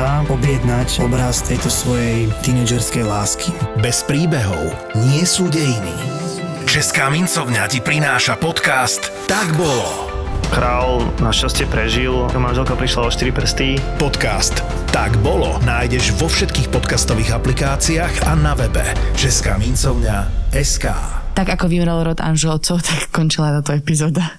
objednať obraz tejto svojej tínedžerskej lásky. Bez príbehov nie sú dejiny. Česká mincovňa ti prináša podcast Tak bolo. Král našťastie prežil, manželka prišla o 4 prsty. Podcast Tak bolo nájdeš vo všetkých podcastových aplikáciách a na webe Česká mincovňa SK. Tak ako vymrel rod Anželcov, tak končila táto epizóda.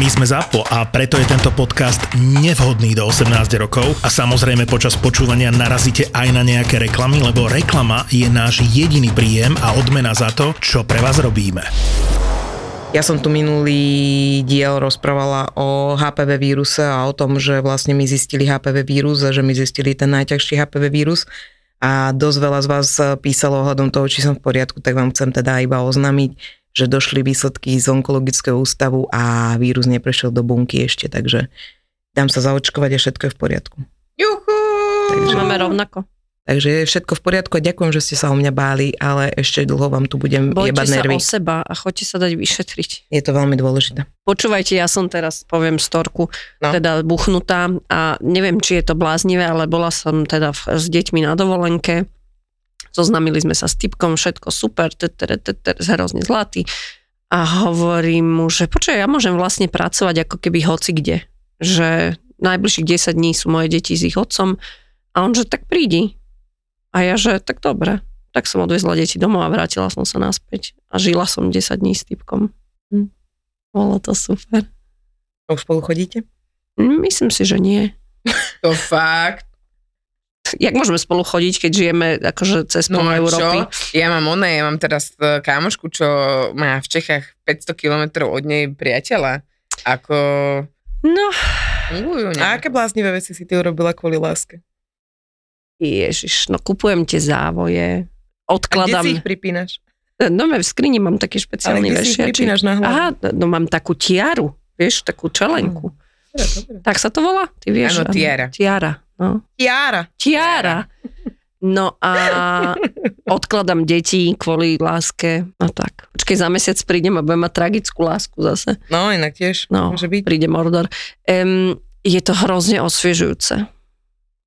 My sme ZAPO a preto je tento podcast nevhodný do 18 rokov a samozrejme počas počúvania narazíte aj na nejaké reklamy, lebo reklama je náš jediný príjem a odmena za to, čo pre vás robíme. Ja som tu minulý diel rozprávala o HPV víruse a o tom, že vlastne my zistili HPV vírus a že my zistili ten najťažší HPV vírus a dosť veľa z vás písalo ohľadom toho, či som v poriadku, tak vám chcem teda iba oznámiť, že došli výsledky z onkologického ústavu a vírus neprešiel do bunky ešte, takže dám sa zaočkovať a všetko je v poriadku. Juhu! Takže máme rovnako. Takže je všetko v poriadku a ďakujem, že ste sa o mňa báli, ale ešte dlho vám tu budem Bojte jebať nervy. sa o seba a choďte sa dať vyšetriť. Je to veľmi dôležité. Počúvajte, ja som teraz, poviem storku, no. teda buchnutá a neviem, či je to bláznivé, ale bola som teda v, s deťmi na dovolenke. Zoznamili sme sa s typkom, všetko super, hrozne zlatý. A hovorím mu, že počkaj, ja môžem vlastne pracovať ako keby hoci kde. Že najbližších 10 dní sú moje deti s ich otcom. A on, že tak prídi a ja, že tak dobre. Tak som odvezla deti domov a vrátila som sa naspäť. A žila som 10 dní s typkom. Hm. Bolo to super. A už spolu chodíte? Hm, myslím si, že nie. to fakt? Jak môžeme spolu chodiť, keď žijeme akože cez no Európy? Čo? Ja mám one, ja mám teraz e, kámošku, čo má v Čechách 500 km od nej priateľa. Ako... No. Fungujú, A aké bláznivé veci si ty urobila kvôli láske? Ježiš, no kupujem tie závoje, odkladám. A kde si ich pripínaš? No v skrini mám taký špeciálny Ale kde si ich pripínaš na hlavu? Aha, no mám takú tiaru, vieš, takú čelenku. Hmm. Dobre, dobre. Tak sa to volá? Ty vieš? Áno, tiara. Tiara, no. Tiara. Tiara. No a odkladám deti kvôli láske. No tak. Počkej, za mesiac prídem a budem mať tragickú lásku zase. No, inak tiež. No, môže byť. príde Mordor. Um, je to hrozne osviežujúce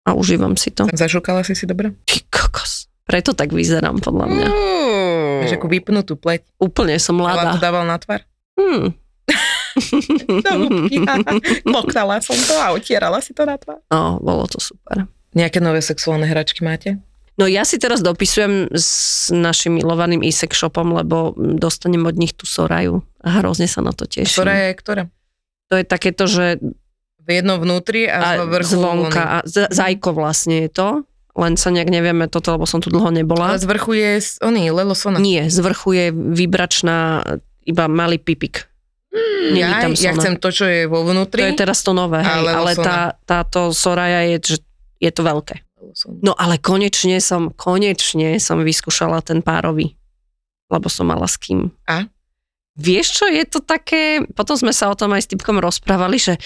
a užívam si to. Zašukala si si dobre? Ty kokos. Preto tak vyzerám, podľa mňa. Mm. Máš ako vypnutú pleť. Úplne som mladá. Ale to dával na tvar? Hmm. Moktala som to a otierala si to na tvar. No, bolo to super. Nejaké nové sexuálne hračky máte? No ja si teraz dopisujem s našim milovaným e-sex shopom, lebo dostanem od nich tú Soraju a hrozne sa na to teším. Soraja je ktorá? To je takéto, že v jednom vnútri a, a vrchu zvonka. A z, zajko vlastne je to. Len sa nejak nevieme toto, lebo som tu dlho nebola. Ale z vrchu je oný, lelosona. Nie, z vrchu je vybračná iba malý pipik. Mm, ja, tam ja chcem to, čo je vo vnútri. To je teraz to nové, hej, ale tá, táto Soraya je, že je to veľké. No ale konečne som, konečne som vyskúšala ten párový, lebo som mala s kým. A? Vieš čo, je to také, potom sme sa o tom aj s typkom rozprávali, že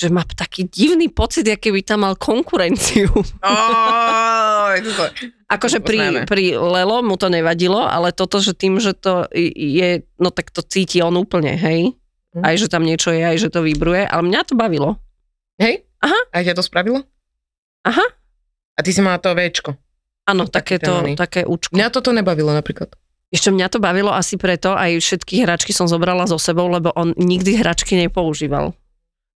že má taký divný pocit, aký by tam mal konkurenciu. Oh, to, akože pri, pri Lelo mu to nevadilo, ale toto, že tým, že to je, no tak to cíti on úplne, hej? Hm. Aj, že tam niečo je, aj, že to vybruje, ale mňa to bavilo. Hej? Aha. A ťa to spravilo? Aha. A ty si mala to Včko. Áno, takéto, také účko. Mňa toto nebavilo napríklad. Ešte mňa to bavilo asi preto, aj všetky hračky som zobrala so sebou, lebo on nikdy hračky nepoužíval.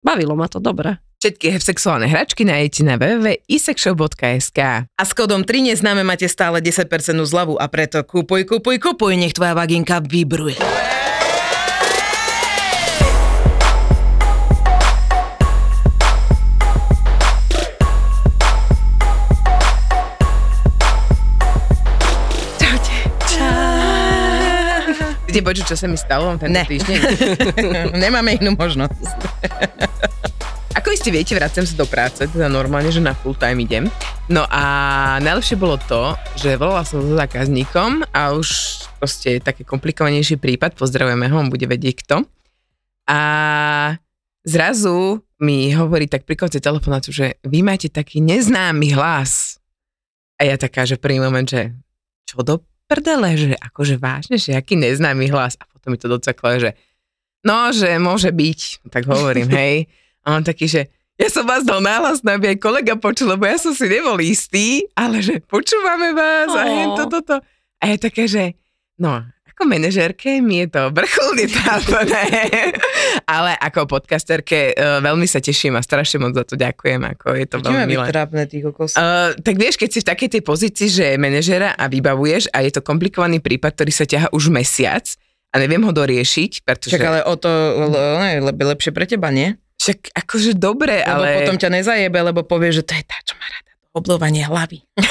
Bavilo ma to, dobre. Všetky sexuálne hračky nájdete na www.isexshop.sk A s kódom 3 neznáme máte stále 10% zľavu a preto kupuj, kupuj, kupuj, nech tvoja vaginka vybruje. Počuť, čo sa mi stalo tento Ne. týždeň? Nemáme inú možnosť. Ako iste viete, vracem sa do práce, teda normálne, že na full time idem. No a najlepšie bolo to, že volala som so zákazníkom a už proste taký komplikovanejší prípad, pozdravujeme ho, on bude vedieť kto. A zrazu mi hovorí tak pri konci telefonátu, že vy máte taký neznámy hlas. A ja taká, že prvý moment, že čo do prdele, že akože vážne, že aký neznámy hlas. A potom mi to docaklo, že no, že môže byť, tak hovorím, hej. A on taký, že ja som vás dal náhlas, aby aj kolega počul, lebo ja som si nebol istý, ale že počúvame vás a hen to, toto. A je také, že no, ako manažerke mi je to vrcholne trápne, ale ako podcasterke uh, veľmi sa teším a strašne moc za to ďakujem, ako je to Čo veľmi milé. trápne tých okos? Uh, tak vieš, keď si v takej tej pozícii, že je manažera a vybavuješ a je to komplikovaný prípad, ktorý sa ťaha už mesiac a neviem ho doriešiť, pretože... Čak, ale o to le, le, lepšie pre teba, nie? Však akože dobre, Lebo ale... potom ťa nezajebe, lebo povie, že to je tá, čo má rada. Oblovanie hlavy.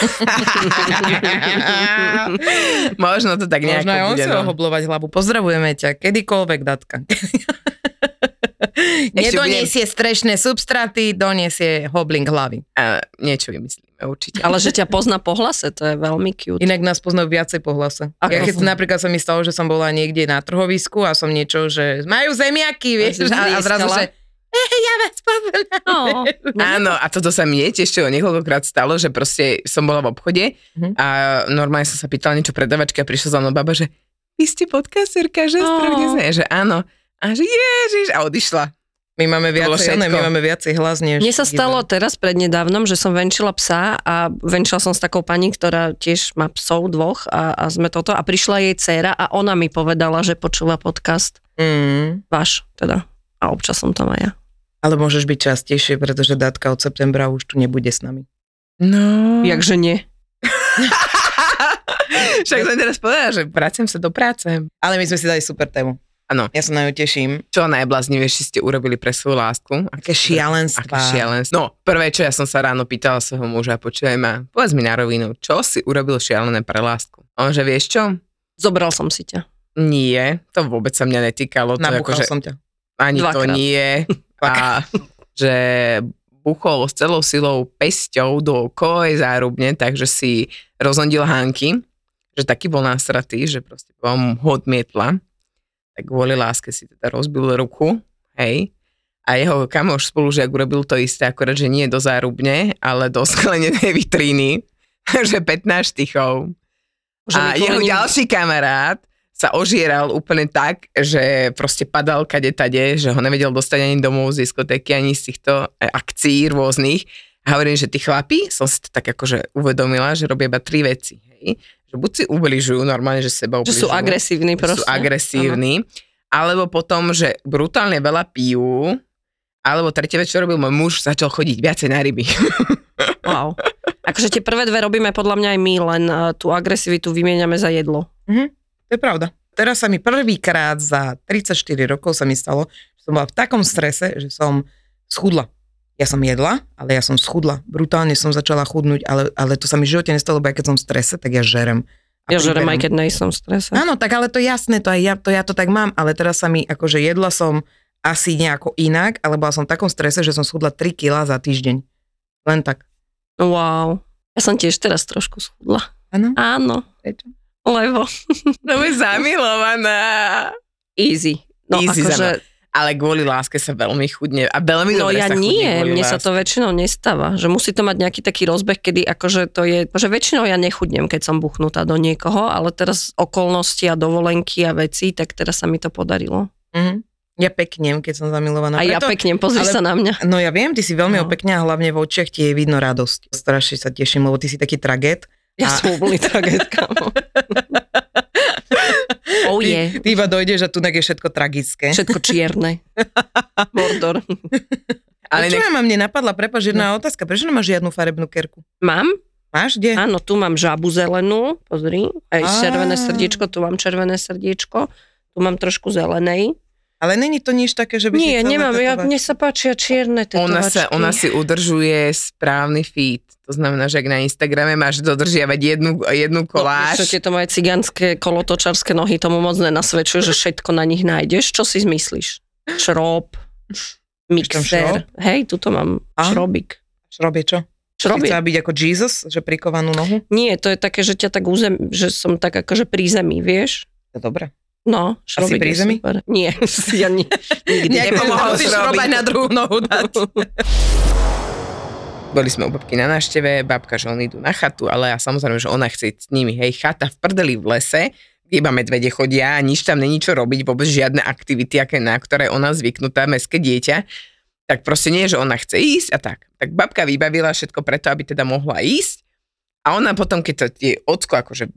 Možno to tak nejako Možno aj on bude. sa no. ohoblovať hlavu. Pozdravujeme ťa, kedykoľvek, datka. Nedoniesie strešné substraty, doniesie hobling hlavy. A niečo vymyslíme určite. Ale že ťa pozná po hlase, to je veľmi cute. Inak nás poznajú viacej po hlase. Ako? Ja keď napríklad sa mi stalo, že som bola niekde na trhovisku a som niečo, že majú zemiaky, vieš, si a, a zrazu, že "Eh, ja vás poznám. No, Áno, a toto sa mi ešte niekoľkokrát stalo, že proste som bola v obchode Mhm. a normálne som sa pýtala niečo predavačky a prišla za mnou baba, že vy ste podcasterka, že sme, že áno. A že ježiš, a odišla. My máme viacej, ne, my máme viacej hlas, než... Mne sa stalo teraz prednedávnom, že som venčila psa a venčila som s takou pani, ktorá tiež má psov dvoch a, a sme toto a prišla jej dcéra a ona mi povedala, že počúva podcast Mm, váš teda. A občas som tam aj ja. Ale môžeš byť častejšie, pretože dátka od septembra už tu nebude s nami. No. Jakže nie? Však som teraz povedala, že vraciam sa do práce. Ale my sme si dali super tému. Áno. Ja sa na ňu teším. Čo najbláznivejšie ste urobili pre svoju lásku? Aké šialenstva. Aké šialenstvo. No, prvé, čo ja som sa ráno pýtala svojho muža, počúvaj ma, povedz mi na rovinu, čo si urobil šialené pre lásku? On, že vieš čo? Zobral som si ťa. Nie, to vôbec sa mňa netýkalo. To Nabúchal akože, som ťa. ani to Dvakrát. nie. A že buchol s celou silou pesťou do kovej zárubne, takže si rozhodil hánky, že taký bol násratý, že proste vám ho odmietla. Tak kvôli láske si teda rozbil ruku, hej. A jeho kamoš spolužiak urobil to isté, akorát, že nie do zárubne, ale do sklenenej vitríny. Takže 15 štychov. Že A jeho ďalší kamarát sa ožieral úplne tak, že proste padal kade tade, že ho nevedel dostať ani domov z diskotéky, ani z týchto e, akcií rôznych. A hovorím, že tí chlapi, som si to tak akože uvedomila, že robia iba tri veci. Hej? Že buď si ubližujú normálne, že seba Že ubližujú. sú agresívni že proste. sú agresívni. Alebo potom, že brutálne veľa pijú. Alebo tretia vec, čo robil môj muž, začal chodiť viacej na ryby. Wow. Akože tie prvé dve robíme podľa mňa aj my, len uh, tú agresivitu vymieňame za jedlo. To je pravda. Teraz sa mi prvýkrát za 34 rokov sa mi stalo, že som bola v takom strese, že som schudla. Ja som jedla, ale ja som schudla. Brutálne som začala chudnúť, ale, ale to sa mi v živote nestalo, lebo ja keď som v strese, tak ja žerem. A Ja žerem aj keď nejsom v strese. Áno, tak ale to jasné, to, aj ja, to ja to tak mám, ale teraz sa mi, akože jedla som asi nejako inak, ale bola som v takom strese, že som schudla 3 kg za týždeň. Len tak. Wow. Ja som tiež teraz trošku schudla. Áno? Áno, Prečo? Lebo No je zamilovaná. easy. No Easy akože, Ale kvôli láske sa veľmi chudne. A veľmi no dobre ja sa nie, mne sa láske. to väčšinou nestáva. Že musí to mať nejaký taký rozbeh, kedy akože to je, že väčšinou ja nechudnem, keď som buchnutá do niekoho, ale teraz okolnosti a dovolenky a veci, tak teraz sa mi to podarilo. Mhm. Ja peknem, keď som zamilovaná. A ja Preto- pekne, pozri ale- sa na mňa. No ja viem, ty si veľmi No. opekne a hlavne v očiach ti je vidno radosť. Strašne sa teším, lebo ty si taký traget. Ja A- som úplný tragédka. oh Ty, je. ty iba dojdeš a tu je všetko tragické. Všetko čierne. Mordor. Ale čo nech, mám, mne napadla, prepáč, jedna otázka. Prečo nemáš žiadnu farebnú kerku? Mám? Máš kde? Áno, tu mám žabu zelenú, pozri. Aj červené srdiečko, tu mám červené srdiečko. Tu mám trošku zelenej. Ale není to nič také, že by si Nie, chcela nemám, ja, mne sa páčia čierne ona, tetovačky. sa, ona si udržuje správny feed. To znamená, že ak na Instagrame máš dodržiavať jednu, jednu No, koláž, čo tieto moje cigánske kolotočarské nohy tomu moc nenasvedčujú, že všetko na nich nájdeš. Čo si zmyslíš? Šrob, mixer. Hej, tuto mám A? šrobik. Šrobie čo? Šrobik. Chcela byť ako Jesus, že prikovanú nohu? Nie, to je také, že ťa tak územ, že som tak akože pri zemi, vieš? To je dobré. No, šrobik pri je zemi? super. Nie, ja ni, nikdy nepomohol šrobať na druhú nohu dať. boli sme u babky na návšteve, babka, že oni idú na chatu, ale a samozrejme, že ona chce ísť s nimi, hej, chata v prdeli v lese, iba medvede chodia, nič tam není čo robiť, vôbec žiadne aktivity, aké na ktoré ona zvyknutá, meské dieťa, tak proste nie, že ona chce ísť a tak. Tak babka vybavila všetko preto, aby teda mohla ísť a ona potom, keď to tie ocko akože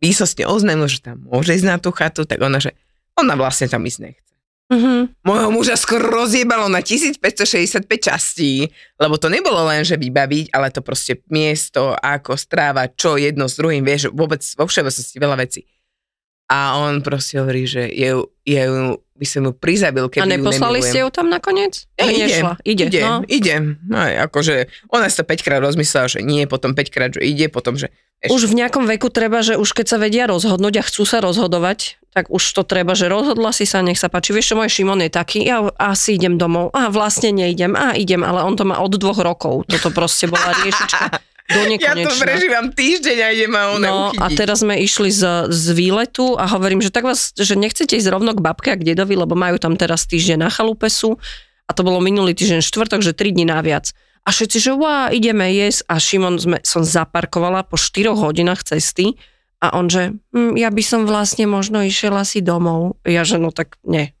výsostne oznámil, že tam môže ísť na tú chatu, tak ona, že ona vlastne tam ísť nechce. Mhm. Môjho muža skoro rozjebalo na 1565 častí, lebo to nebolo len, že vybaviť, ale to proste miesto, ako stráva, čo jedno s druhým, vieš, vôbec vo všeobecnosti veľa vecí. A on proste hovorí, že je, je, by som ju prizabil, A keby ju neposlali nemilujem. ste ju tam nakoniec? Ja, Či ide, nešla? Ide, ide, no. ide. No, akože ona to 5 krát rozmyslela, že nie, potom 5 krát, že ide, potom, že ešte- Už v nejakom veku treba, že už keď sa vedia rozhodnúť a chcú sa rozhodovať, tak už to treba, že rozhodla si sa, nech sa páči. Vieš, čo môj Šimon je taký, ja asi idem domov, a vlastne neidem, a idem, ale on to má od dvoch rokov. Toto proste bola riešička do ja to prežívam týždeň a idem a ona No uchytiť. a teraz sme išli z, z výletu a hovorím, že tak vás, že nechcete ísť rovno k babke a k dedovi, lebo majú tam teraz týždeň na chalupe sú a to bolo minulý týždeň štvrtok, že 3 dní naviac. A všetci, že wow, ideme jesť a Šimon sme, som zaparkovala po 4 hodinách cesty a on, že hm, ja by som vlastne možno išiel asi domov. Ja, že no tak nie.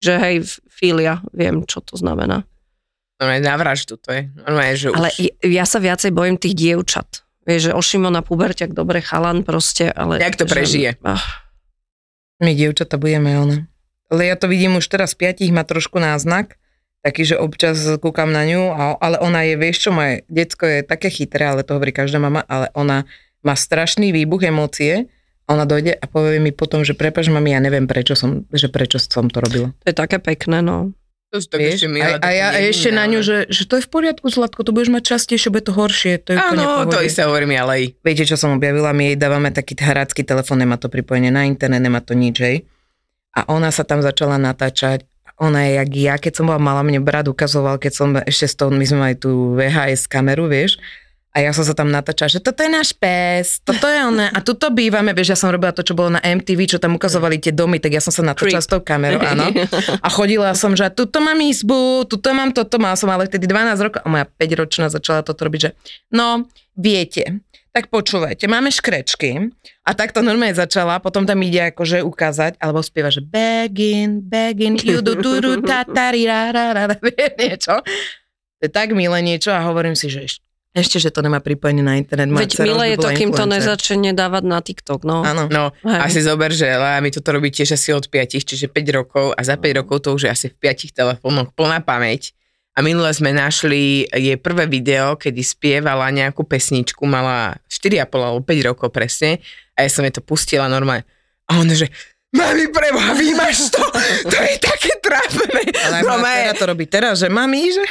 Že hej, filia, viem, čo to znamená. Normálne na vraždu to je. Normálne, že Ale už... ja sa viacej bojím tých dievčat. Vieš, že o Šimona Puberťak, dobre chalan proste, ale... Jak to že- prežije? Ach, My, dievčata, budeme ona. Ale ja to vidím už teraz piatich, má trošku náznak, taký, že občas kúkam na ňu, ale ona je, vieš čo, moje decko je také chytré, ale to hovorí každá mama, ale ona má strašný výbuch emócie, a ona dojde a povie mi potom, že prepač mami, ja neviem prečo som, že prečo som to robila. to je také pekné, no. To sú tak ešte milé, a, a ja jediné, ešte na ňu, ale- že, že to je v poriadku, Zlatko, to budeš mať častejšie, bude to horšie, to je Áno, to isté hovorím ale aj. Viete, čo som objavila? My jej dávame taký hrácky telefón, nemá to pripojené na internet, nemá to nič, hej. A ona sa tam začala natáčať. Ona je jak ja, keď som bola mala, mne brat ukazoval, keď som ešte s tou, my sme mali tú VHS kameru, vieš. A ja som sa tam natáčala, že toto je náš pes, toto je ona. A tuto bývame, vieš, ja som robila to, čo bolo na MTV, čo tam ukazovali tie domy, tak ja som sa natáčala s tou kamerou, áno. A chodila som, že tuto mám izbu, tuto mám toto, mala som ale vtedy 12 rokov a moja 5-ročná začala toto robiť, že no, viete, tak počúvajte, máme škrečky a tak to normálne začala, potom tam ide akože ukázať, alebo spieva, že begin, begin, you do do ta ta ri ra ra ra, niečo. To je tak milé niečo a hovorím si, že ešte, že to nemá pripojené na internet. Veď milé je to, kým to nezačne dávať na TikTok, no. Áno. No, Hej. asi zober, že Lea mi toto robí tiež asi od 5, čiže 5 rokov a za 5 rokov to už je asi v 5 telefónoch plná pamäť. A minule sme našli jej prvé video, kedy spievala nejakú pesničku, mala 4,5 alebo 5 rokov presne a ja som jej to pustila normálne. A ona, že Mami, preboha, vymaš to? To je také trápne. Ale Normálne- dcera to robí teraz, že mami, že...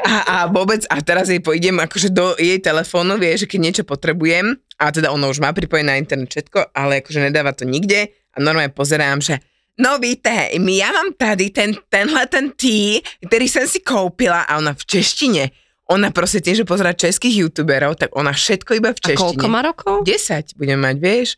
a, a vôbec, a teraz jej pojdem akože do jej telefónu, vie, že keď niečo potrebujem, a teda ona už má pripojené na internet všetko, ale akože nedáva to nikde a normálne pozerám, že no víte, ja mám tady ten, tenhle ten tý, ktorý som si koupila a ona v češtine. Ona proste tiež, že pozerá českých youtuberov, tak ona všetko iba v A češtine. koľko má rokov? 10 budem mať, vieš.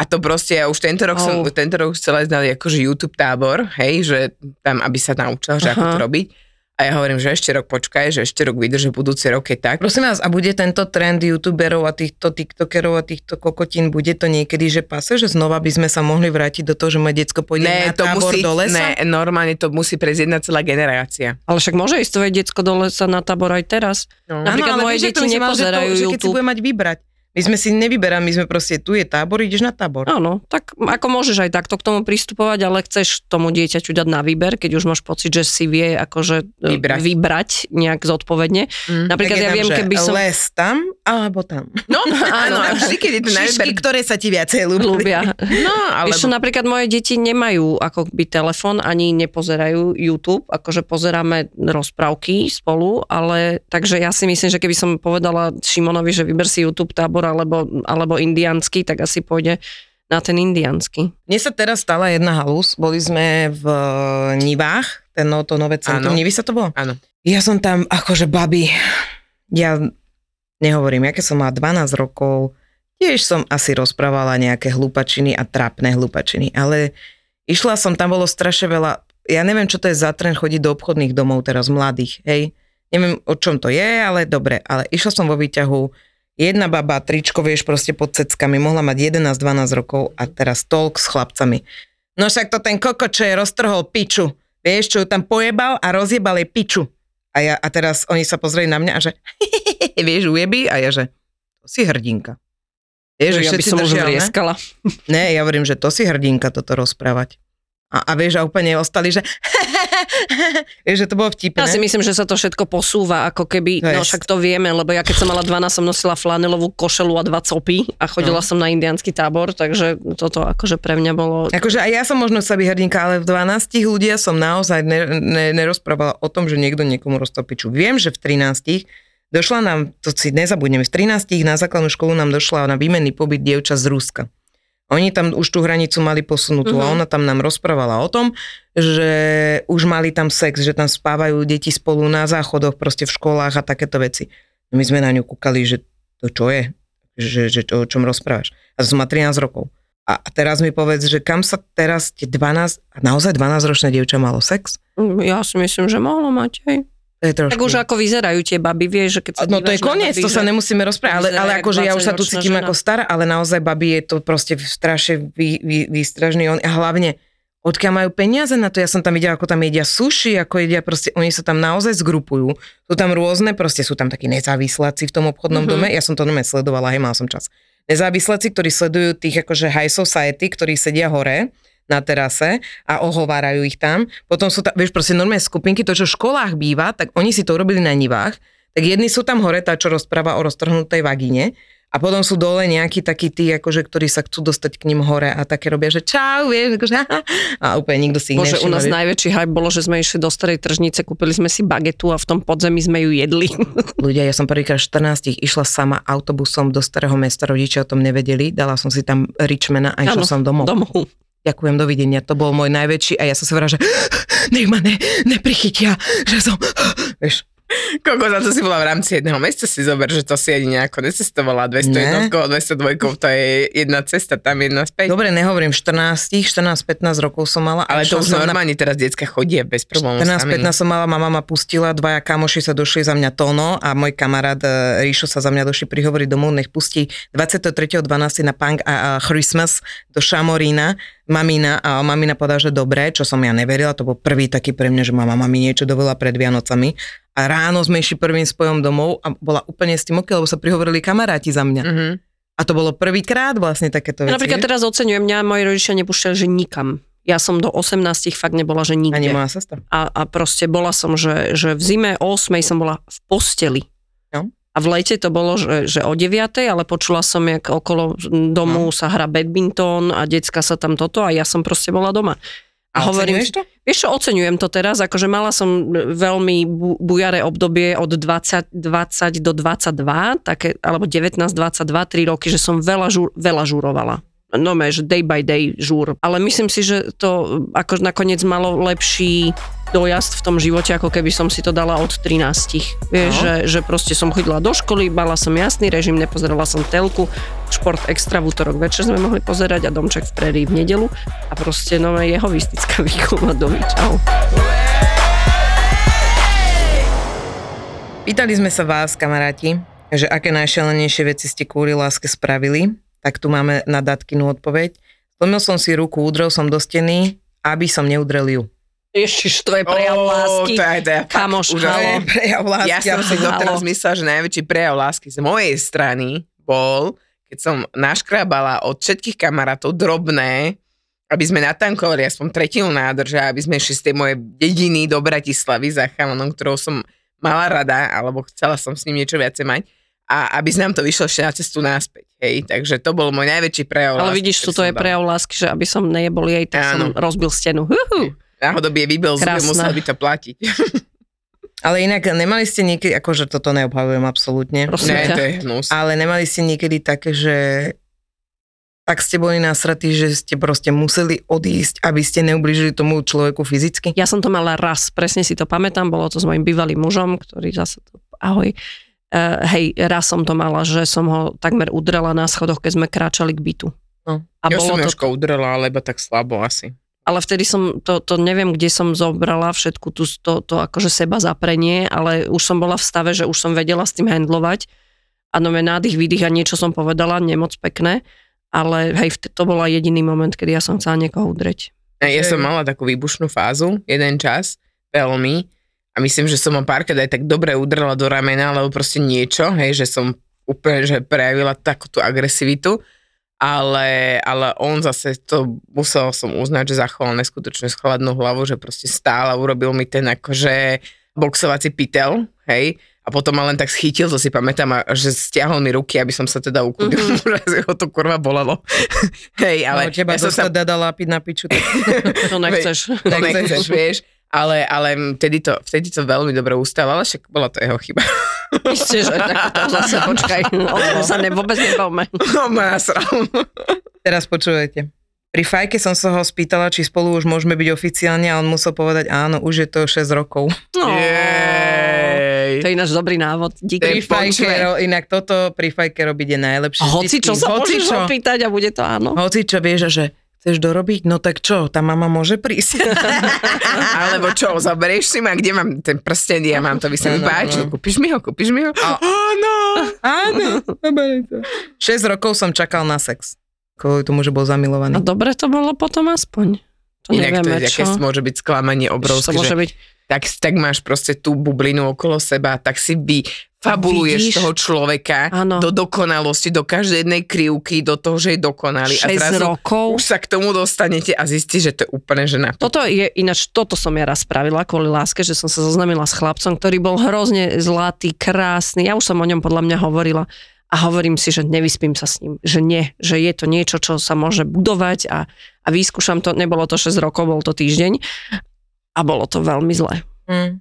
A to proste, ja už tento rok som, Oh. tento rok chcela ísť na akože YouTube tábor, hej, že tam, aby sa naučila, že ako Aha. to robiť. A ja hovorím, že ešte rok počkaj, že ešte rok vydrží budúci rok, keď tak. Prosím vás, a bude tento trend youtuberov a týchto tiktokerov a týchto kokotín, bude to niekedy, že pase, že znova by sme sa mohli vrátiť do toho, že moje decko pôjde Ne, na to tábor musí, do lesa? ne, normálne to musí prejsť jedna celá generácia. Ale však môže ísť tvoje decko do lesa na tábor aj teraz. No. Napríklad moje vieš, že deti ale že to- nepozerajú že keď si YouTube. bude mať vybrať. My sme si nevyberali, my sme proste, tu je tábor, ideš na tábor. Áno, tak ako môžeš aj takto k tomu pristupovať, ale chceš tomu dieťaťu dať na výber, keď už máš pocit, že si vie akože e, Vybrať. vybrať nejak zodpovedne. Mm. Napríklad ja tam, viem, keby som Les tam, alebo tam. No, áno, a vždy, keď je to na výber, ktoré sa ti viacej ľúbili. ľúbia. no, Alebo... Alebo napríklad moje deti nemajú ako by telefon, ani nepozerajú YouTube, akože pozeráme rozprávky spolu, ale takže ja si myslím, že keby som povedala Šimonovi, že vyber si YouTube tábor alebo, alebo indiánsky, tak asi pôjde na ten indiánsky. Mne sa teraz stala jedna halus. Boli sme v Nivách, ten no, to nové centrum. Áno. Nivy sa to bolo? Áno. Ja som tam akože babi, ja nehovorím, keď som mala 12 rokov, tiež som asi rozprávala nejaké hlupačiny a trápne hlupačiny, ale išla som, tam bolo strašne veľa, ja neviem, čo to je za trend chodiť do obchodných domov teraz mladých, hej. Neviem, o čom to je, ale dobre, ale išla som vo výťahu, jedna baba, tričko, vieš, proste pod ceckami, mohla mať 11-12 rokov a teraz tolk s chlapcami. No však to ten koko, čo je roztrhol piču, vieš, čo ju tam pojebal a rozjebal jej piču. A, ja, a teraz oni sa pozreli na mňa a že vieš, ujeby? A ja že to si hrdinka. Vieš, že ja by som už držia, ne? vrieskala. Ne, ja hovorím, že to si hrdinka toto rozprávať. A, a vieš, a úplne ostali, že vieš, že to bolo vtipné. Ja si myslím, že sa to všetko posúva, ako keby, To no však to vieme, lebo ja keď som mala 12, som nosila flanelovú košelu a dva copy a chodila No. som na indiánsky tábor, takže toto akože pre mňa bolo... Akože aj ja som možno sa hrdinka, ale v 12 ľudia som naozaj ne, ne, nerozprávala o tom, že niekto niekomu roztopiču. Viem, že v 13 došla nám, to si nezabudneme, v 13 na základnú školu nám došla na výmenný pobyt dievča z Ruska. Oni tam už tú hranicu mali posunutú uh-huh. a ona tam nám rozprávala o tom, že už mali tam sex, že tam spávajú deti spolu na záchodoch, proste v školách a takéto veci. My sme na ňu kúkali, že to čo je, že, že o čom rozprávaš. A to má 13 rokov. A teraz mi povedz, že kam sa teraz tie 12, a naozaj 12-ročné dievča malo sex? Ja si myslím, že mohlo mať, hej. To je trošku... Tak už ako vyzerajú tie baby, vieš, že keď sa No to je koniec, baby, to sa nemusíme rozprávať, ale, ale akože ja už sa tu 20-ročná cítim žena. ako stará, ale naozaj babi je to proste strašne vý, vý, výstražný. On, a hlavne, odkiaľ majú peniaze na to, ja som tam videla, ako tam jedia sushi, ako jedia proste, oni sa tam naozaj zgrupujú. Sú tam rôzne, proste sú tam takí nezávisláci v tom obchodnom Mhm. dome, ja som to nome sledovala, hej, mal som čas. Nezávisláci, ktorí sledujú tých akože high society, ktorí sedia hore, na terase a ohovárajú ich tam. Potom sú tam, vieš, proste normálne skupinky, to čo v školách býva, tak oni si to urobili na nivách. Tak jedni sú tam hore, tá, čo rozpráva o roztrhnutej vagíne, a potom sú dole nejakí takí tí, akože, ktorí sa chcú dostať k ním hore a také robia, že čau, vieš, akože, a úplne nikto si ich Bože, u nás najväčší hype bolo, že sme išli do starej tržnice, kúpili sme si bagetu a v tom podzemí sme ju jedli. Ľudia, ja som prvýkrát v 14 išla sama autobusom do starého mesta, rodičia o tom nevedeli, dala som si tam Richmana a išla som domov. domov. Ďakujem, dovidenia, to bol môj najväčší a ja som si hovorila, že nech ma ne, neprichytia, že som, vieš, Koľko za to si bola v rámci jedného mesta si zober, že to si ani nejako necestovala 201, 202, to je jedna cesta, tam jedna späť. dobre, nehovorím, 14, 14-15 rokov som mala. Ale to už som na- normálne teraz detská chodia bez problémov. 14-15 som mala, mama ma pustila, dvaja kamoši sa došli za mňa Tono a môj kamarát e, Ríšo sa za mňa došli prihovoriť domov, nech pustí 23.12. na Punk a, a Christmas do Šamorína, mamina a mamina povedala, že dobre, čo som ja neverila, to bol prvý taký pre mňa, že mama mi niečo dovolila pred Vianocami. A ráno sme išli prvým spojom domov a bola úplne s tým ok, lebo sa prihovorili kamaráti za mňa. Mhm. A to bolo prvýkrát vlastne takéto Ja veci. napríklad vieš? teraz oceňujem, mňa moji rodičia nepúšťali, že nikam. Ja som do 18 fakt nebola, že nikde. Ani moja sestra. a, a proste bola som, že, že v zime o 8 som bola v posteli. No. A v lete to bolo, že, že o 9, ale počula som, jak okolo domu no. sa hrá badminton a decka sa tam toto a ja som proste bola doma. A, hovorím, to? vieš čo, oceňujem to teraz, akože mala som veľmi bu- bujaré obdobie od 20, 20 do 22, také, alebo 19, 22, 3 roky, že som veľa, žur, veľa žurovala. No že day by day žúr. Ale myslím si, že to ako nakoniec malo lepší dojazd v tom živote, ako keby som si to dala od 13. Vieš, No. že, že proste som chodila do školy, mala som jasný režim, nepozerala som telku, šport extra v útorok večer sme mohli pozerať a domček v prerii v nedelu a proste nové jehovistická výchova do čau. Pýtali sme sa vás, kamaráti, že aké najšelenejšie veci ste kvôli láske spravili, tak tu máme na Datkinu odpoveď. Zlomil som si ruku, udrel som do steny, aby som neudrel ju. Ježiš, to je prejav lásky. To je, to je Kamoš, úžasné. halo. Prejav lásky. Ja som si doteraz myslela, že najväčší prejav lásky z mojej strany bol, keď som naškrábala od všetkých kamarátov drobné, aby sme natankovali aspoň tretinu nádrže, aby sme išli z tej mojej dediny do Bratislavy za chalanom, ktorou som mala rada, alebo chcela som s ním niečo viacej mať a aby nám to vyšlo ešte na cestu náspäť. Hej, takže to bol môj najväčší prejav Ale lásky, vidíš, toto som je prejav lásky, že aby som nejebol jej, tak som Áno. rozbil stenu. Huhu. Náhodobie vybil zuby, Krásne. musel by to platiť. Ale inak nemali ste niekedy, akože toto neobhavujem absolútne, Prosím ne, ťa. to je hnus. ale nemali ste niekedy také, že tak ste boli nasratí, že ste proste museli odísť, aby ste neublížili tomu človeku fyzicky? Ja som to mala raz, presne si to pamätám, bolo to s mojim bývalým mužom, ktorý zase to, ahoj, Uh, hej, raz som to mala, že som ho takmer udrela na schodoch, keď sme kráčali k bytu. No. A ja som bolo to, Jožko udrela, lebo tak slabo asi. Ale vtedy som, to, to neviem, kde som zobrala všetku tú, to, to akože seba zaprenie, ale už som bola v stave, že už som vedela s tým handlovať. A nové nádych, výdych a niečo som povedala, nemoc pekné, ale hej, to bola jediný moment, kedy ja som chcela niekoho udreť. Ja, som mala takú výbušnú fázu, jeden čas, veľmi, a myslím, že som ho párkrát aj tak dobre udrela do ramena, alebo proste niečo, hej, že som úplne, že prejavila takú tú agresivitu, ale, ale on zase to musel som uznať, že zachoval neskutočne schladnú hlavu, že proste stál a urobil mi ten akože boxovací pytel, hej, a potom ma len tak schytil, to si pamätám, a že stiahol mi ruky, aby som sa teda ukudil, mm-hmm. že ho to kurva bolelo. hej, ale no, teba ja som sa dada lápiť na piču. To nechceš. to nechceš, vieš. Ale, ale vtedy, to, vtedy to veľmi dobre ustalo, ale však bola to jeho chyba. Isté, že tak to zase počkaj, o tom sa ne, vôbec nebavme. No ma nasral. Teraz počujete. Pri fajke som sa ho spýtala, či spolu už môžeme byť oficiálne a on musel povedať áno, už je to 6 rokov. No, Jej. to je ináš dobrý návod. Díky. Pri fajke, inak toto pri fajke robiť je najlepšie. Hoci čo sa hoci môžeš čo. opýtať a bude to áno. Hoci čo vieš, že chceš dorobiť, no tak čo, tá mama môže prísť. Alebo čo, zoberieš si ma, kde mám ten prsten, ja mám to by sa mi Áno, páčilo, áno. kúpiš mi ho, kúpiš mi ho? Áno. Áno, to. 6 rokov som čakal na sex. Kvôli tomu, že bol zamilovaný. A dobre to bolo potom aspoň. To Inak to nevieme, je, aké čo. môže byť sklamanie To obrovské, môže že byť. tak, tak máš proste tú bublinu okolo seba, tak si vy fabuluješ Vidíš? toho človeka Áno. do dokonalosti, do každej jednej krivky, do toho, že je dokonalý. 6 a zrazu rokov. už sa k tomu dostanete a zistíte, že to je úplne že na Toto je, ináč toto som ja raz spravila kvôli láske, že som sa zoznamila s chlapcom, ktorý bol hrozne zlatý, krásny. Ja už som o ňom podľa mňa hovorila a hovorím si, že nevyspím sa s ním, že nie, že je to niečo, čo sa môže budovať a, a vyskúšam to, nebolo to 6 rokov, bol to týždeň a bolo to veľmi zlé. Mm.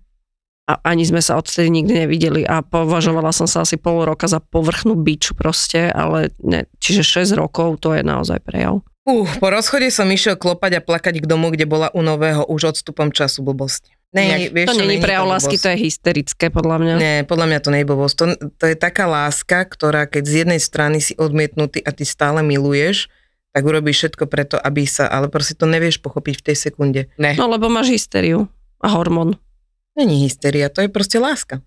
A ani sme sa odtedy nikdy nevideli a považovala som sa asi pol roka za povrchnú bič proste, ale ne, čiže 6 rokov to je naozaj prejav. Uh, po rozchode som išiel klopať a plakať k domu, kde bola u nového už odstupom času blbosť. Nejak- vieš to není prejav to lásky, to je hysterické podľa mňa. Nie, podľa mňa to nie je blbosť. To, to je taká láska, ktorá keď z jednej strany si odmietnutý a ty stále miluješ, tak urobíš všetko preto, aby sa, ale proste to nevieš pochopiť v tej sekunde. Ne. No lebo máš hysteriu a hormón. Není hysteria, to je proste láska.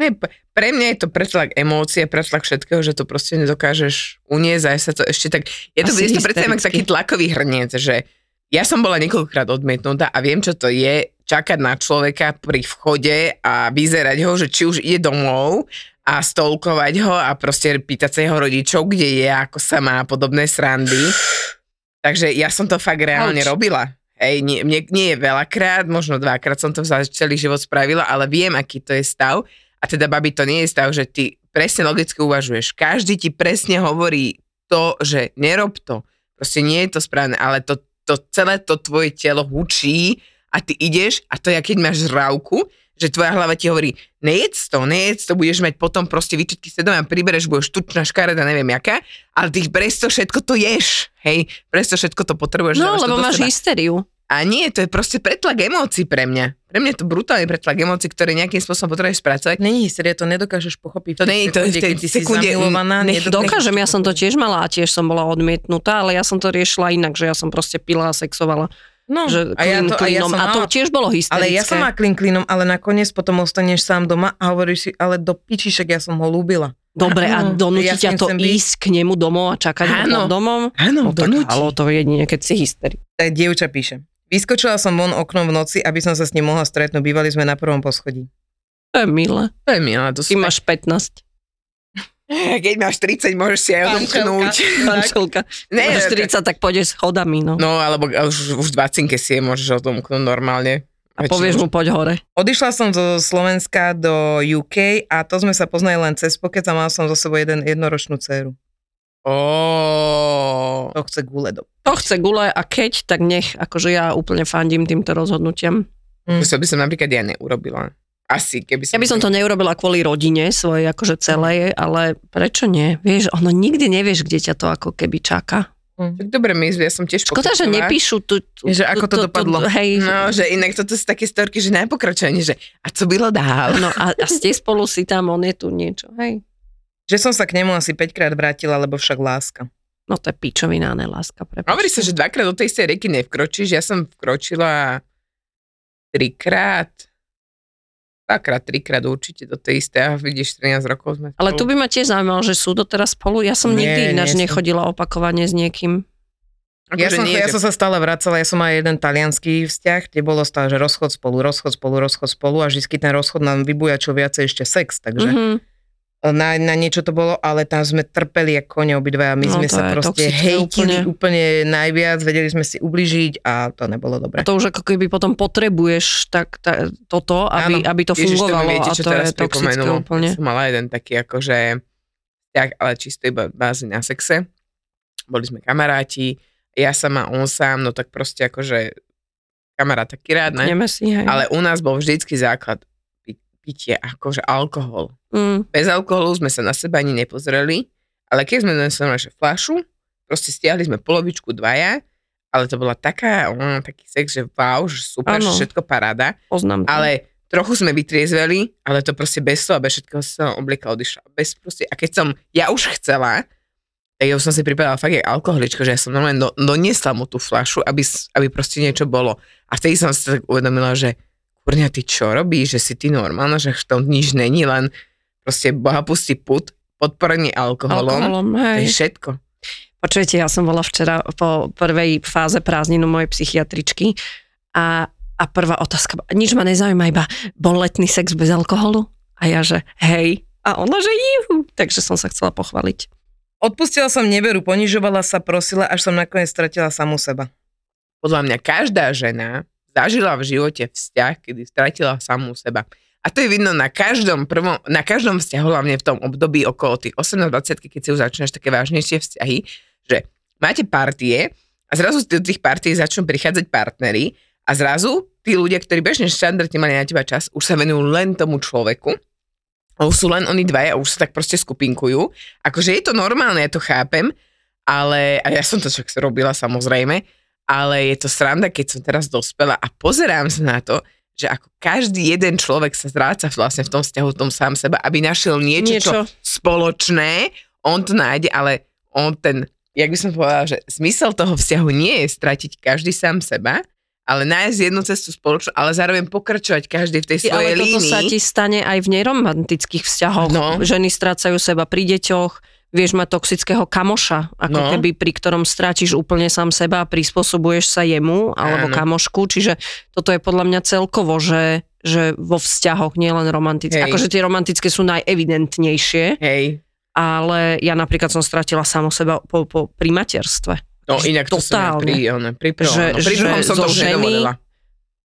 Ne, pre mňa je to pretlak emócie, pretlak všetkého, že to proste nedokážeš uniesť a sa to ešte tak... Je to, Asi je to predstavím ako taký tlakový hrniec, že ja som bola niekoľkokrát odmietnutá a viem, čo to je čakať na človeka pri vchode a vyzerať ho, že či už ide domov a stolkovať ho a proste pýtať sa jeho rodičov, kde je, ako sa má podobné srandy. Takže ja som to fakt reálne Ouch. robila. Hej, nie, nie, nie je veľakrát, možno dvakrát som to za celý život spravila, ale viem, aký to je stav. A teda, babi, to nie je stav, že ty presne logicky uvažuješ. Každý ti presne hovorí to, že nerob to. Proste nie je to správne, ale to, to celé to tvoje telo hučí a ty ideš a to je, keď máš žrávku, že tvoja hlava ti hovorí, nejedz to, nejedz to, budeš mať potom proste výčitky svedomia, pribereš, budeš tučná, škareda, neviem jaká, ale ty presto všetko to ješ, hej, presto všetko to potrebuješ. No, to lebo máš seba. hysteriu. A nie, to je proste pretlak emócií pre mňa. Pre mňa je to brutálny pretlak emócií, ktoré nejakým spôsobom potrebuješ spracovať. Není hysteria, to nedokážeš pochopiť. To je- to je v tej sekunde, nech- Dokážem, ja som to tiež mala a tiež som bola odmietnutá, ale ja som to riešila inak, že ja som proste pila a sexovala. No, že a, ja to, a, ja som a to tiež bolo hysterické. ale ja som mala klin klinom, ale nakoniec potom ostaneš sám doma a hovoríš si, ale do pičišek ja som ho ľúbila. Dobre, a Áno, donúti ja ťa to chcem byť. ísť k nemu domov a čakať ho Áno. pod domom? Áno, No donúti. halo, to jedine, keď si hysterik. Tak dievča píše. Vyskočila som von oknom v noci, aby som sa s ním mohla stretnúť. Bývali sme na prvom poschodí. To je milé. To je milé, to Ty máš 15. Keď máš 30, môžeš si aj odomknúť. Manželka. Ne, Máš 40, tak pôjdeš schodami, no. No, alebo už, už 20 si je môžeš odomknúť normálne. A povieš mu, poď hore. Odišla som zo Slovenska do UK a to sme sa poznali len cez pokec a mal som zo sebou jeden, jednoročnú dceru. Oh. To chce gule do... To chce gule a keď, tak nech, akože ja úplne fandím týmto rozhodnutiam. To by som napríklad ja neurobila. Asi, keby som... Ja by som to neurobila kvôli rodine svojej, akože celej, ale prečo nie? Vieš, ono nikdy nevieš, kde ťa to ako keby čaká. Tak Dobre, my, ja som tiež Škoda, že nepíšu tu... tu Že ako to dopadlo. hej, No, že inak toto sú také storky, že na pokračovanie, že a co bylo dál? no a, a ste spolu si tam, on je tu niečo, hej. Že som sa k nemu asi 5 krát vrátila, lebo však láska. No to je pičovina, ne láska. Prepáčte. Hovorí sa, že dvakrát do tej istej rieky nevkročíš. Ja som vkročila trikrát, dvakrát, trikrát určite do tej istej a vidíš, 13 rokov sme Ale tu spolu. by ma tiež zaujímalo, že sú doteraz spolu. Ja som Nie, nikdy ináč nie som. nechodila opakovane s niekým. Ja Akože som, nie, ja že- som sa stále vracala, ja som mal jeden talianský vzťah, kde bolo stále, že rozchod spolu, rozchod spolu, rozchod spolu a vždy ten rozchod nám vybujačil viacej ešte sex, takže Mhm. Na, na niečo to bolo, ale tam sme trpeli ako kone obidvaja, my No, sme sa je proste toxické hejtili úplne. úplne. najviac, vedeli sme si ubližiť a to nebolo A dobre. to už ako keby potom potrebuješ tak, ta, toto, aby, Áno. aby to Ježiš, to viete, a to je teraz toxické pripomenulo. úplne. Ja som mala jeden taký akože vzťah, ale čisto iba bázi na sexe. Boli sme kamaráti, ja sama, on sám, no tak proste akože kamarát taký rád, ne? Si, hej. Ale u nás bol vždycky základ pitie, akože alkohol. Mm, Bez alkoholu sme sa na seba ani nepozreli, ale keď sme donesli naše flašu, proste stiahli sme polovičku dvaja, ale to bola taká, mm, taký sex, že wow, že super, že všetko paráda, poznám to. ale trochu sme vytriezveli, ale to proste bez toho bez všetkého som oblieka odišla. Bez proste, a keď som ja už chcela, tak ja už som si pripadala fakt jak alkoholička, že ja som normálne do, doniesla mu tú flašu, aby, aby proste niečo bolo. A vtedy som si tak uvedomila, že kurňa, ty čo robíš, že si ty normálna, že to nič není, len proste boha pustí put, podporenie alkoholom, Alkoholom, to je hej. všetko. Počujete, ja som bola včera po prvej fáze prázdninu mojej psychiatričky a, a prvá otázka, nič ma nezaujíma, iba bol letný sex bez alkoholu? A ja, že hej. A ona, že juhu. Takže som sa chcela pochváliť. Odpustila som neveru, ponižovala sa, prosila, až som nakoniec stratila samú seba. podľa mňa každá žena zažila v živote vzťah, kedy stratila samú seba. A to je vidno na každom prvom, na každom vzťahu, hlavne v tom období okolo tých 18-20, keď si už začínaš také vážnejšie vzťahy, že máte partie a zrazu do tých partí začnú prichádzať partnery a zrazu tí ľudia, ktorí bežne štandardne mali na teba čas, už sa venujú len tomu človeku. A už sú len oni dvaja a už sa tak proste skupinkujú. Akože je to normálne, ja to chápem, ale, a ja som to však robila samozrejme, ale je to sranda, keď som teraz dospela a pozerám sa na to, že ako každý jeden človek sa zráca vlastne v tom vzťahu, v tom sám seba, aby našiel niečo, niečo. Niečo. Čo spoločné, on to nájde, ale on ten, jak by som povedala, že zmysel toho vzťahu nie je stratiť každý sám seba, ale nájsť jednu cestu spoločnú, ale zároveň pokračovať každý v tej svojej Ale toto línii. sa ti stane aj v neromantických vzťahoch. No. Ženy strácajú seba pri deťoch, vieš mať toxického kamoša, ako No. keby pri ktorom stráčiš úplne sám seba a prispôsobuješ sa jemu alebo Áno. kamošku, čiže toto je podľa mňa celkovo, že, že vo vzťahoch, nielen romantické. Hej. Akože tie romantické sú najevidentnejšie, Hej, ale ja napríklad som stratila samo seba po, po, pri materstve. no inak to som totálne. pri, ono, pri prvom, Že- no, pri druhom som to už ženy- nedovolila.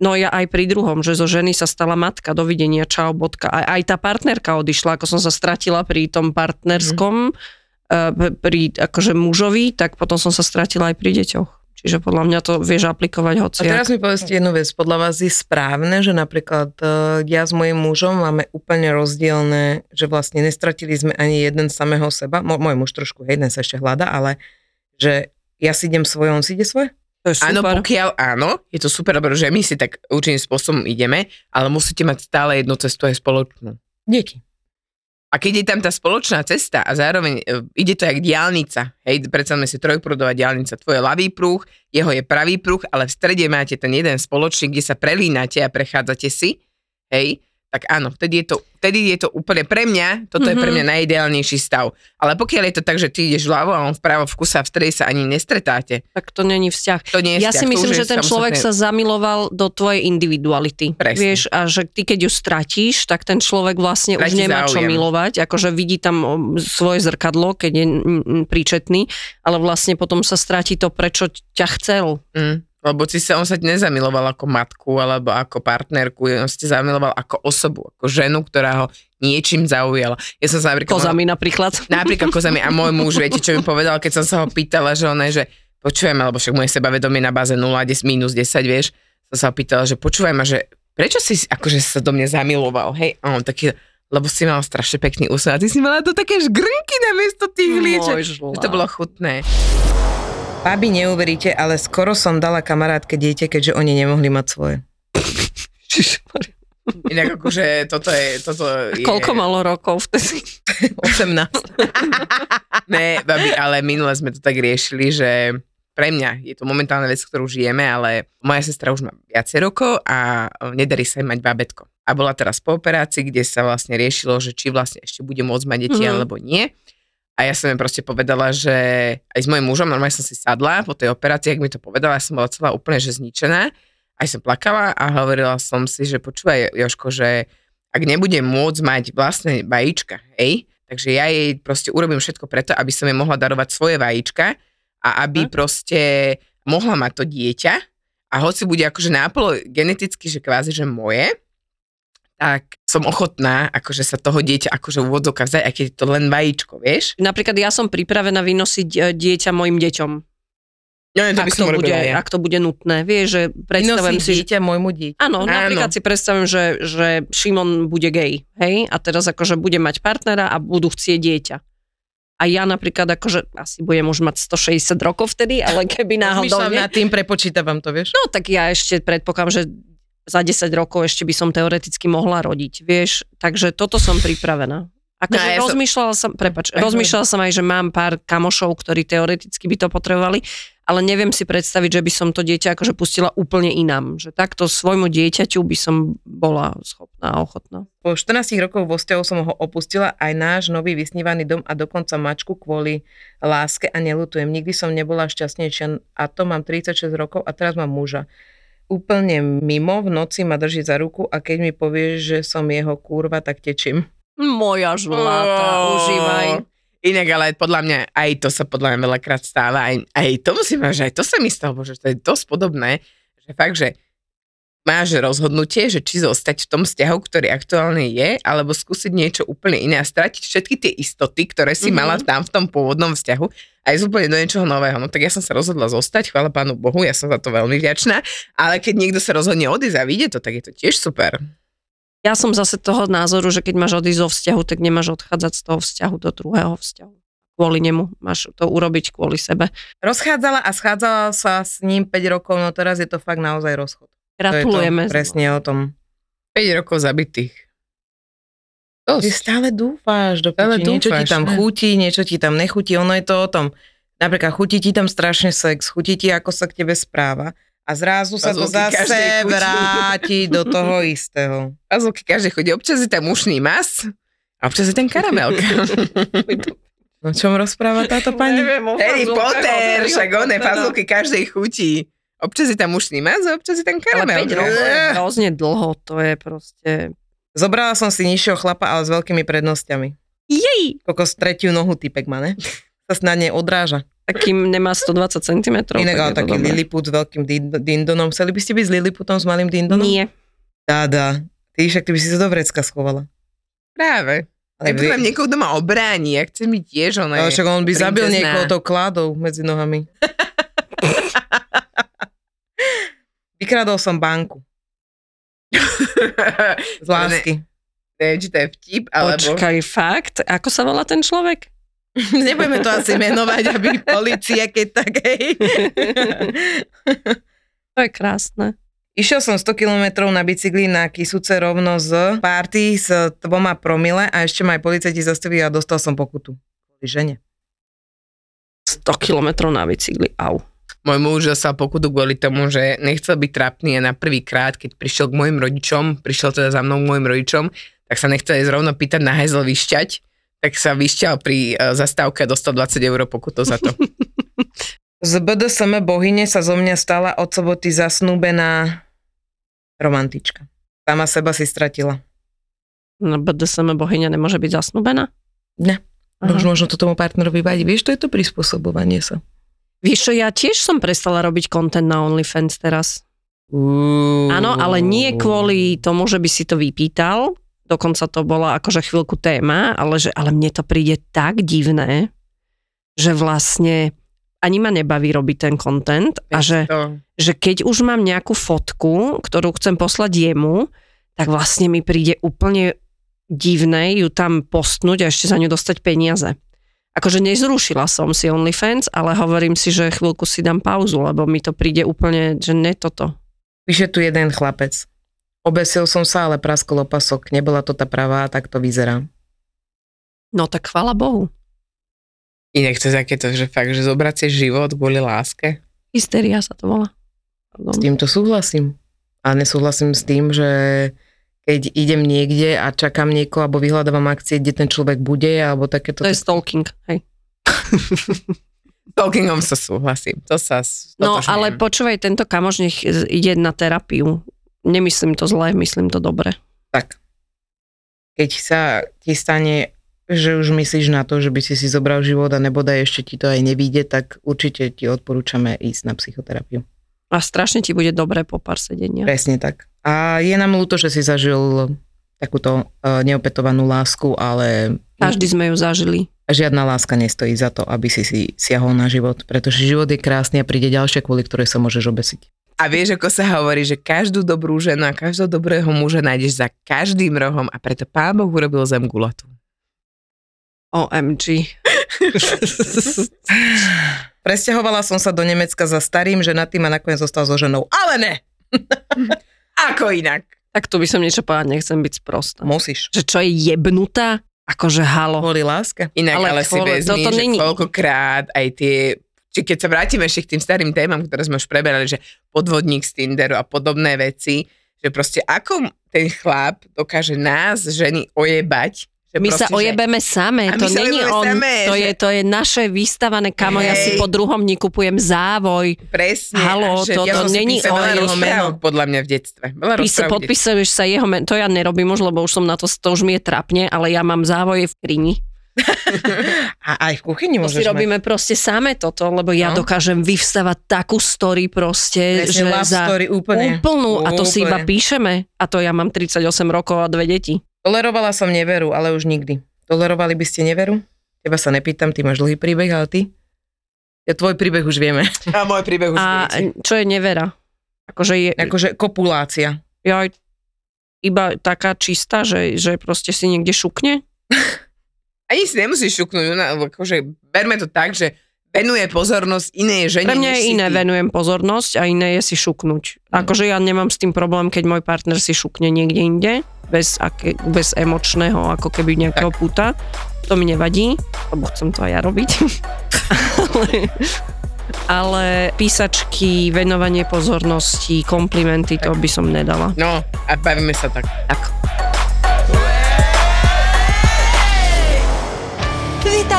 No ja aj pri druhom, že zo ženy sa stala matka, dovidenia, čau, bodka. Aj, aj tá partnerka odišla, ako som sa stratila pri tom partnerskom, mm. pri akože mužovi, tak potom som sa stratila aj pri deťoch. Čiže podľa mňa to vieš aplikovať A hoci. teraz mi povedzte jednu vec. Podľa vás je správne, že napríklad uh, ja s mojim mužom máme úplne rozdielne, že vlastne nestratili sme ani jeden samého seba. Môj muž trošku, hej, sa ešte hľada, ale že ja si idem svoje, on si ide svoje? To je Áno, super. pokiaľ áno, je to super, lebo že my si tak určitým spôsobom ideme, ale musíte mať stále jednu cestu aj spoločnú. Díky. A keď je tam tá spoločná cesta a zároveň e, ide to jak diálnica, hej, predstavme si trojprúdová diálnica, tvoj ľavý prúh, jeho je pravý prúh, ale v strede máte ten jeden spoločný, kde sa prelínate a prechádzate si, hej, tak áno, vtedy je to, vtedy je to úplne pre mňa, toto mm-hmm. je pre Mhm. mňa najideálnejší stav. Ale pokiaľ je to tak, že ty ideš vľavo a on vpravo v kuse a v strede sa ani nestretáte, Tak to není vzťah. to nie je Ja vzťah, si myslím, už že ten človek sa zamiloval do tvojej individuality. Presne. Vieš, a že ty keď ju stratíš, tak ten človek vlastne už Stratí nemá čo záujem. milovať, akože vidí tam o, svoje zrkadlo, keď je mm, mm, príčetný, ale vlastne potom sa stratí to, prečo ťa chcel. Mm, lebo si sa, on sa nezamiloval ako matku alebo ako partnerku, on sa ti zamiloval ako osobu, ako ženu, ktorá ho niečím zaujala. Ja som sa napríklad... Kozami napríklad. Napríklad kozami. A môj muž, viete, čo mi povedal, keď som sa ho pýtala, že on je, že počujem, alebo však moje sebavedomie na báze 0, 10, minus 10, vieš, som sa ho pýtala, že počúvaj ma, že prečo si akože sa do mňa zamiloval, hej? A on taký, lebo si mal strašne pekný úsmev a ty si mala to také žgrnky namiesto tých líček. Môj Že žlá. to bolo chutné. Babi, neuveríte, ale skoro som dala kamarátke dieťa, keďže oni nemohli mať svoje. Inak akože toto je... Toto je... Koľko malo rokov vtedy? 18. Ne, babi, ale minule sme to tak riešili, že pre mňa je to momentálna vec, ktorú žijeme, ale moja sestra už má viacej rokov a nedarí sa jej mať babetko. A bola teraz po operácii, kde sa vlastne riešilo, že či vlastne ešte bude môcť mať deti Mhm. alebo nie. A ja som jej proste povedala, že aj s mojim mužom, normálne som si sadla po tej operácii, ak mi to povedala, ja som bola celá úplne že zničená. Aj som plakala a hovorila som si, že počúvaj Joško, že ak nebudem môcť mať vlastné vajíčka, hej, takže ja jej proste urobím všetko preto, aby som jej mohla darovať svoje vajíčka a aby proste mohla mať to dieťa a hoci bude akože nápolo geneticky, že kvázi, že moje, tak som ochotná akože sa toho dieťa akože v úvodzovkách vzdať, aj keď je to len vajíčko, vieš? Napríklad ja som pripravená vynosiť e, dieťa mojim deťom. No, to by Ak som to, bude, ja. ak to bude nutné. Vieš, že predstavujem si, že dieťa môjmu dieťa. Áno, Áno. napríklad si predstavím, že, že Šimon bude gay, hej, a teraz akože bude mať partnera a budú chcieť dieťa. A ja napríklad akože, asi budem už mať 160 rokov vtedy, ale keby náhodou nie, nad tým, prepočítavam to, vieš? no tak ja ešte predpokladám, že za 10 rokov ešte by som teoreticky mohla rodiť, vieš, takže toto som pripravená. Akože No ja som- rozmýšľala som, prepač, rozmýšľala som aj, že mám pár kamošov, ktorí teoreticky by to potrebovali, ale neviem si predstaviť, že by som to dieťa akože pustila úplne inám. Že takto svojmu dieťaťu by som bola schopná a ochotná. Po 14 rokov vo vzťahu som ho opustila aj náš nový vysnívaný dom a dokonca mačku kvôli láske a nelutujem. Nikdy som nebola šťastnejšia a to mám 36 rokov a teraz mám muža. Úplne mimo, v noci ma drží za ruku a keď mi povie, že som jeho kurva, tak tečím. Moja žláta, Ó. užívaj. Inak, ale podľa mňa aj to sa podľa mňa veľakrát stáva. Aj, aj to musím že aj to sa mi stalo, že to je dosť podobné, že fakt, že máš rozhodnutie, že či zostať v tom vzťahu, ktorý aktuálne je, alebo skúsiť niečo úplne iné a stratiť všetky tie istoty, ktoré si Mhm. mm-hmm. mala tam v tom pôvodnom vzťahu a ísť úplne do niečoho nového. No tak ja som sa rozhodla zostať, chvála pánu Bohu, ja som za to veľmi vďačná, ale keď niekto sa rozhodne odísť a vyjde to, tak je to tiež super. Ja som zase toho názoru, že keď máš odísť zo vzťahu, tak nemáš odchádzať z toho vzťahu do druhého vzťahu. Kvôli nemu. Máš to urobiť kvôli sebe. Rozchádzala a schádzala sa s ním 5 rokov, no teraz je to fakt naozaj rozchod. Gratulujeme. To je to presne o tom. 5 rokov zabitých. Ty Dosť. stále dúfáš, do Stále piči. niečo ti dúfáš, tam ne? chutí, niečo ti tam nechutí, ono je to o tom. Napríklad chutí ti tam strašne sex, chutí ti, ako sa k tebe správa a zrazu sa to Pazulky každej zase vráti do toho istého. Pazulky každej chodí. Občas je tam ušný mas a občas je tam karamelka. O čom rozpráva táto pani? Neviem, Harry Potter, však Pottera. pazulky každej chutí. Občas je tam ušný mas a občas je tam Ale 5 karamelka. rokov je hrozne dlho, to je proste... Zobrala som si nižšieho chlapa, ale s veľkými prednosťami. Jej! Kokos tretiu nohu typek má, ne? Sa snad nej odráža. Takým nemá 120 cm. Inak ale taký Lilliput s veľkým din- dindonom. Chceli by ste byť s Lilliputom s malým dindonom? Nie. Dá, dá. Ty však ty by si sa do vrecka schovala. Práve. Ale Ale potrebujem niekoho doma obráni, ja chcem byť tiež, ono Ale však on by zabil princezná. niekoho tou kládou medzi nohami. Vykradol som banku. Z lásky. Neviem, či to je vtip, alebo... Počkaj, fakt? Ako sa volá ten človek? Nebudeme to asi menovať, aby policia, keď tak, hej. To je krásne. Išiel som 100 km na bicykli na Kisuce rovno z party s dvoma promile a ešte ma aj policajti zastavili a dostal som pokutu. Kvôli žene. 100 km na bicykli, au. Môj muž dostal pokutu kvôli tomu, že nechcel byť trápny a na prvý krát, keď prišiel k mojim rodičom, prišiel teda za mnou k mojim rodičom, tak sa nechcel aj zrovna pýtať na hajzel vyšťať, tak sa vyšťal pri uh, zastávke a dostal 20 eur pokutu za to. Z BDSM bohyne sa zo mňa stala od soboty zasnúbená romantička. Sama seba si stratila. No BDSM bohyňa nemôže byť zasnúbená? Ne. Aha. Už možno to tomu partnerovi vadí. Vieš, to je to prispôsobovanie sa. Vieš čo, ja tiež som prestala robiť content na OnlyFans teraz. Áno, ale nie kvôli tomu, že by si to vypýtal, dokonca to bola akože chvíľku téma, ale, že, ale mne to príde tak divné, že vlastne ani ma nebaví robiť ten content a že, že keď už mám nejakú fotku, ktorú chcem poslať jemu, tak vlastne mi príde úplne divné ju tam postnúť a ešte za ňu dostať peniaze. Akože nezrušila som si OnlyFans, ale hovorím si, že chvíľku si dám pauzu, lebo mi to príde úplne, že ne toto. Píše tu jeden chlapec. Obesil som sa, ale praskol opasok. Nebola to tá pravá, tak to vyzerá. No tak chvala Bohu. inak to takéto, že fakt, že zobrať si život kvôli láske. Hysteria sa to volá. S týmto súhlasím. A nesúhlasím s tým, že keď idem niekde a čakám niekoho, alebo vyhľadávam akcie, kde ten človek bude, alebo takéto... To je stalking, hej. Talkingom sa súhlasím. To sa No stotožňujem. ale počúvaj, tento kamoš nech ide na terapiu. Nemyslím to zle, myslím to dobre. Tak. Keď sa ti stane, že už myslíš na to, že by si si zobral život a nebodaj ešte ti to aj nevíde, tak určite ti odporúčame ísť na psychoterapiu. A strašne ti bude dobre po pár sedenia. Presne tak. A je nám ľúto, že si zažil takúto uh, neopetovanú lásku, ale Každý sme ju zažili. žiadna láska nestojí za to, aby si si siahol na život, pretože život je krásny a príde ďalšia, kvôli ktorej sa môžeš obesiť. A vieš, ako sa hovorí, že každú dobrú ženu a každého dobrého muža nájdeš za každým rohom a preto pán Boh urobil zem gulatú. OMG. Presťahovala som sa do Nemecka za starým ženatým a nakoniec zostal so ženou. Ale ne! Ako inak? Tak tu by som niečo povedať, nechcem byť sprostá. Musíš. Že čo je jebnutá? Akože halo. Kvôli láske. Inak, ale, Ale si kvôli- vezmi, toto že není- koľkokrát aj tie či keď sa vrátime ešte k tým starým témam, ktoré sme už preberali, že podvodník z Tinderu a podobné veci, že proste ako ten chlap dokáže nás, ženy, ojebať. Že My sa proste, že- ojebeme same, A to sa není on, same, to, že- je, to je naše vystavané, kamo, ja si Hej. po druhom dni kupujem závoj, Presne. Halo, že toto ja si není písala o veľa jeho rozprávok podľa mňa v detstve. Detstve. podpisuješ sa jeho men, to ja nerobím už, lebo už som na to, to už mi je trapne, ale ja mám závoje v krini. A aj v kuchyni To si môžeš mať. robíme proste same toto, lebo ja No. dokážem vyvstavať takú story proste, Presne, že love za story úplne. úplnú, a to si iba píšeme. A to ja mám 38 rokov a dve deti. Tolerovala som neveru, ale už nikdy. Tolerovali by ste neveru? Teba sa nepýtam, ty máš dlhý príbeh, ale ty? Ja tvoj príbeh už vieme. A môj príbeh už A viete. čo je nevera? Akože je, Akože kopulácia. ja iba taká čistá, že, že proste si niekde šukne? Ani si nemusíš šuknúť, ona, akože berme to tak, že venuje pozornosť inej žene. Pre mňa je iné, ty. venujem pozornosť a iné je si šuknúť. Akože ja nemám s tým problém, keď môj partner si šukne niekde inde, bez, aké, bez emočného, ako keby nejakého puta. To mi nevadí, lebo chcem to aj ja robiť. ale, ale písačky, venovanie pozornosti, komplimenty, to by som nedala. No, a bavíme sa tak. Tak.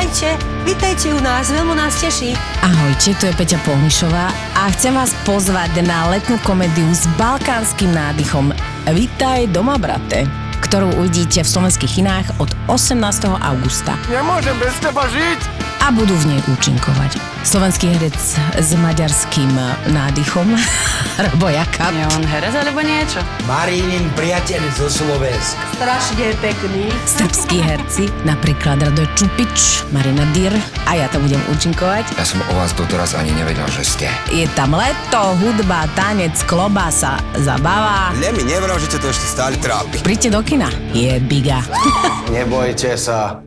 Vítajte, vítajte u nás, veľmi nás teší. Ahojte, tu je Peťa Polnišová a chcem vás pozvať na letnú komédiu s balkánskym nádychom Vítaj doma, brate ktorú uvidíte v slovenských kinách od 18. augusta. Nemôžem bez teba žiť! A budú v nej účinkovať. Slovenský herec s maďarským nádychom, Robo Jakab. Je on herec alebo niečo? Marínin priateľ zo Slovenska. Strašne pekný. Srbskí herci, napríklad Radoj Čupič, Marina Dyr a ja to budem účinkovať. Ja som o vás doteraz ani nevedel, že ste. Je tam leto, hudba, tanec, klobása, zabava. Ne mi nevral, že to ešte stále trápi. Príďte do kina. Je biga. Nebojte sa,